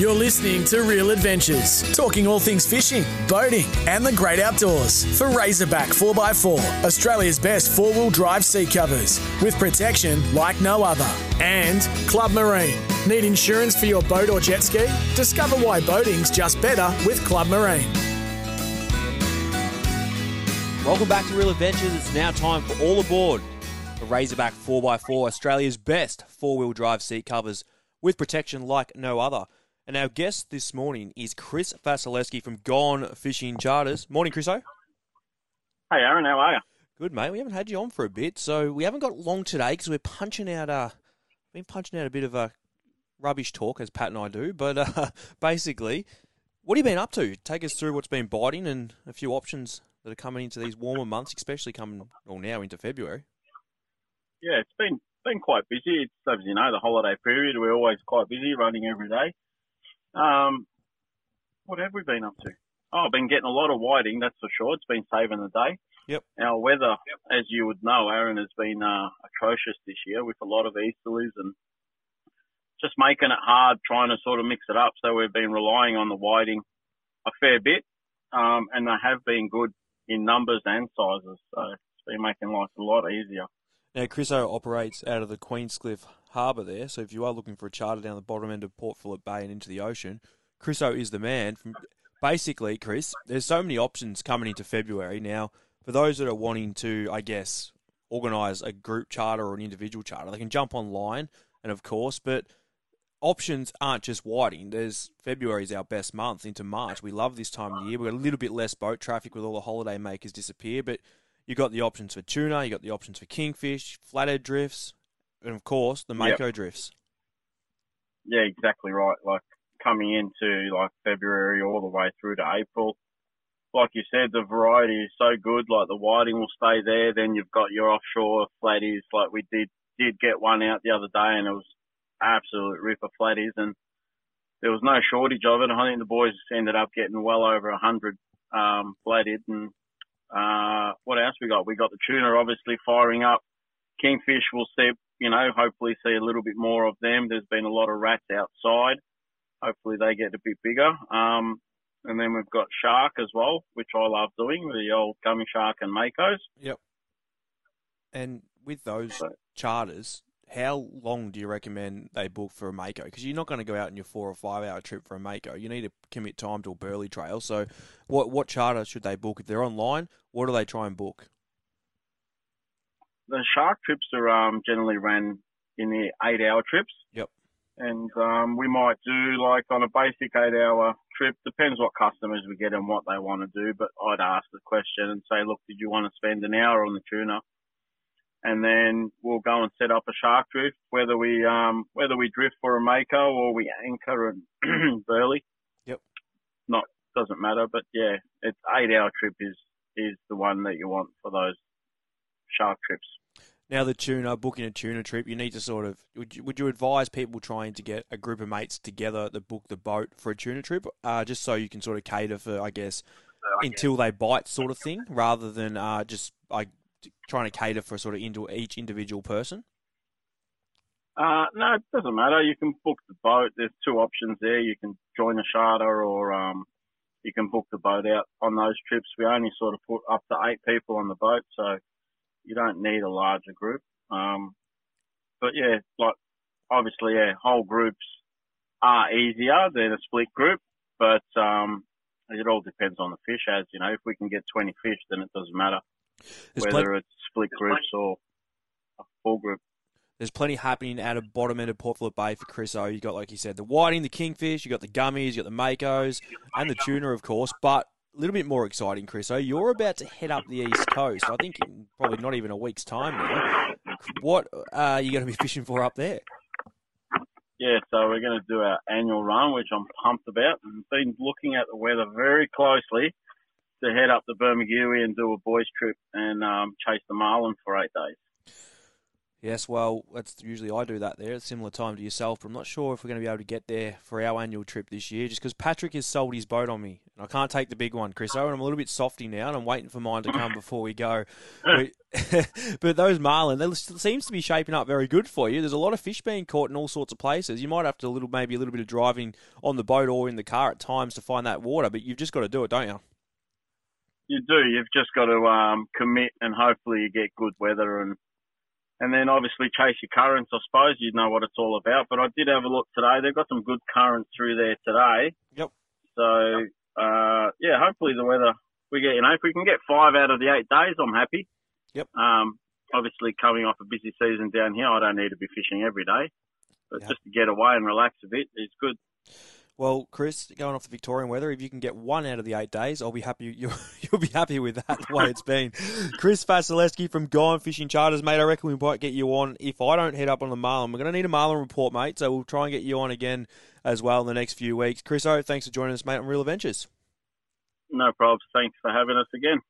You're listening to Real Adventures, talking all things fishing, boating, and the great outdoors for Razorback 4x4, Australia's best four wheel drive seat covers with protection like no other. And Club Marine. Need insurance for your boat or jet ski? Discover why boating's just better with Club Marine. Welcome back to Real Adventures. It's now time for all aboard the Razorback 4x4, Australia's best four wheel drive seat covers with protection like no other. And our guest this morning is Chris Vasilevski from Gone Fishing Charters. Morning, Chriso. Hey, Aaron, how are you? Good, mate. We haven't had you on for a bit, so we haven't got long today because we're punching out uh, been punching out a bit of a rubbish talk as Pat and I do. But uh, basically, what have you been up to? Take us through what's been biting and a few options that are coming into these warmer months, especially coming well now into February. Yeah, it's been been quite busy. It's as you know, the holiday period. We're always quite busy, running every day. Um, what have we been up to? Oh, I've been getting a lot of whiting, that's for sure. It's been saving the day. Yep. Our weather, as you would know, Aaron, has been uh, atrocious this year with a lot of easterlies and just making it hard trying to sort of mix it up. So we've been relying on the whiting a fair bit, um, and they have been good in numbers and sizes. So it's been making life a lot easier. Now, Chriso operates out of the Queenscliff Harbour there, so if you are looking for a charter down the bottom end of Port Phillip Bay and into the ocean, Chriso is the man. From basically, Chris, there's so many options coming into February now. For those that are wanting to, I guess, organise a group charter or an individual charter, they can jump online, and of course, but options aren't just whiting. There's February is our best month into March. We love this time of year. We've got a little bit less boat traffic with all the holiday makers disappear, but you got the options for tuna, you got the options for kingfish, flathead drifts, and of course the mako Yep. drifts. Yeah, exactly right. Like coming into like February all the way through to April. Like you said, the variety is so good. Like the whiting will stay there. Then you've got your offshore flatties. Like we did did get one out the other day, and it was absolute ripper flatties, and there was no shortage of it. I think the boys ended up getting well over a hundred um, flathead. And uh, what else we got? We got the tuna obviously firing up. Kingfish will see, you know, hopefully see a little bit more of them. There's been a lot of rats outside. Hopefully they get a bit bigger. Um, and then we've got shark as well, which I love doing, the old gummy shark and makos. Yep. And with those So- charters, how long do you recommend they book for a mako? Because you're not going to go out on your four or five hour trip for a mako. You need to commit time to a burley trail. So, what what charter should they book if they're online? What do they try and book? The shark trips are um, generally ran in the eight hour trips. Yep. And um, we might do like on a basic eight hour trip, depends what customers we get and what they want to do, but I'd ask the question and say, look, did you want to spend an hour on the tuna? And then we'll go and set up a shark drift, whether we um, whether we drift for a mako or we anchor and burley. Yep. Not doesn't matter, but yeah, it's eight hour trip is is the one that you want for those shark trips. Now the tuna booking a tuna trip, you need to sort of would you, would you advise people trying to get a group of mates together that book the boat for a tuna trip, uh, just so you can sort of cater for I guess until they bite sort of thing, rather than uh, just like trying to cater for sort of into each individual person. Uh, no, it doesn't matter. You can book the boat. There's two options there. You can join a charter or um, you can book the boat out on those trips. We only sort of put up to eight people on the boat, so you don't need a larger group. Um, but yeah, like obviously, yeah, whole groups are easier than a split group, but um, it all depends on the fish. As you know, if we can get 20 fish, then it doesn't matter There's, whether it's split groups or a full group. there's plenty happening out of bottom end of Port Phillip Bay for Chris O. You got like you said the whiting, the kingfish, you got the gummies, you got the makos, and the tuna of course. But a little bit more exciting, Chris O. You're about to head up the east coast. I think in probably not even a week's time now. What are you going to be fishing for up there? Yeah, so we're going to do our annual run, which I'm pumped about. And been looking at the weather very closely to head up to Bermagui and do a boys trip and um, chase the marlin for eight days. Yes, well, that's usually I do that there. It's similar time to yourself, but I'm not sure if we're going to be able to get there for our annual trip this year, just because Patrick has sold his boat on me, and I can't take the big one, Chris. and I'm a little bit softy now, and I'm waiting for mine to come before we go. but, but those marlin, they seems to be shaping up very good for you. There's a lot of fish being caught in all sorts of places. You might have to a little, maybe a little bit of driving on the boat or in the car at times to find that water, but you've just got to do it, don't you? You do. You've just got to um, commit, and hopefully you get good weather and and then obviously chase your currents. I suppose you'd know what it's all about. But I did have a look today. They've got some good currents through there today. Yep. So uh, yeah, hopefully the weather we get. You know, if we can get five out of the eight days, I'm happy. Yep. Um, obviously coming off a busy season down here, I don't need to be fishing every day, but yep. just to get away and relax a bit is good. Well, Chris, going off the Victorian weather, if you can get one out of the eight days, I'll be happy. You'll, you'll be happy with that the way it's been. Chris Vasilevski from Gone Fishing Charters, mate. I reckon we might get you on. If I don't head up on the Marlin, we're going to need a Marlin report, mate. So we'll try and get you on again as well in the next few weeks. Chris, oh, thanks for joining us, mate, on Real Adventures. No problems. Thanks for having us again.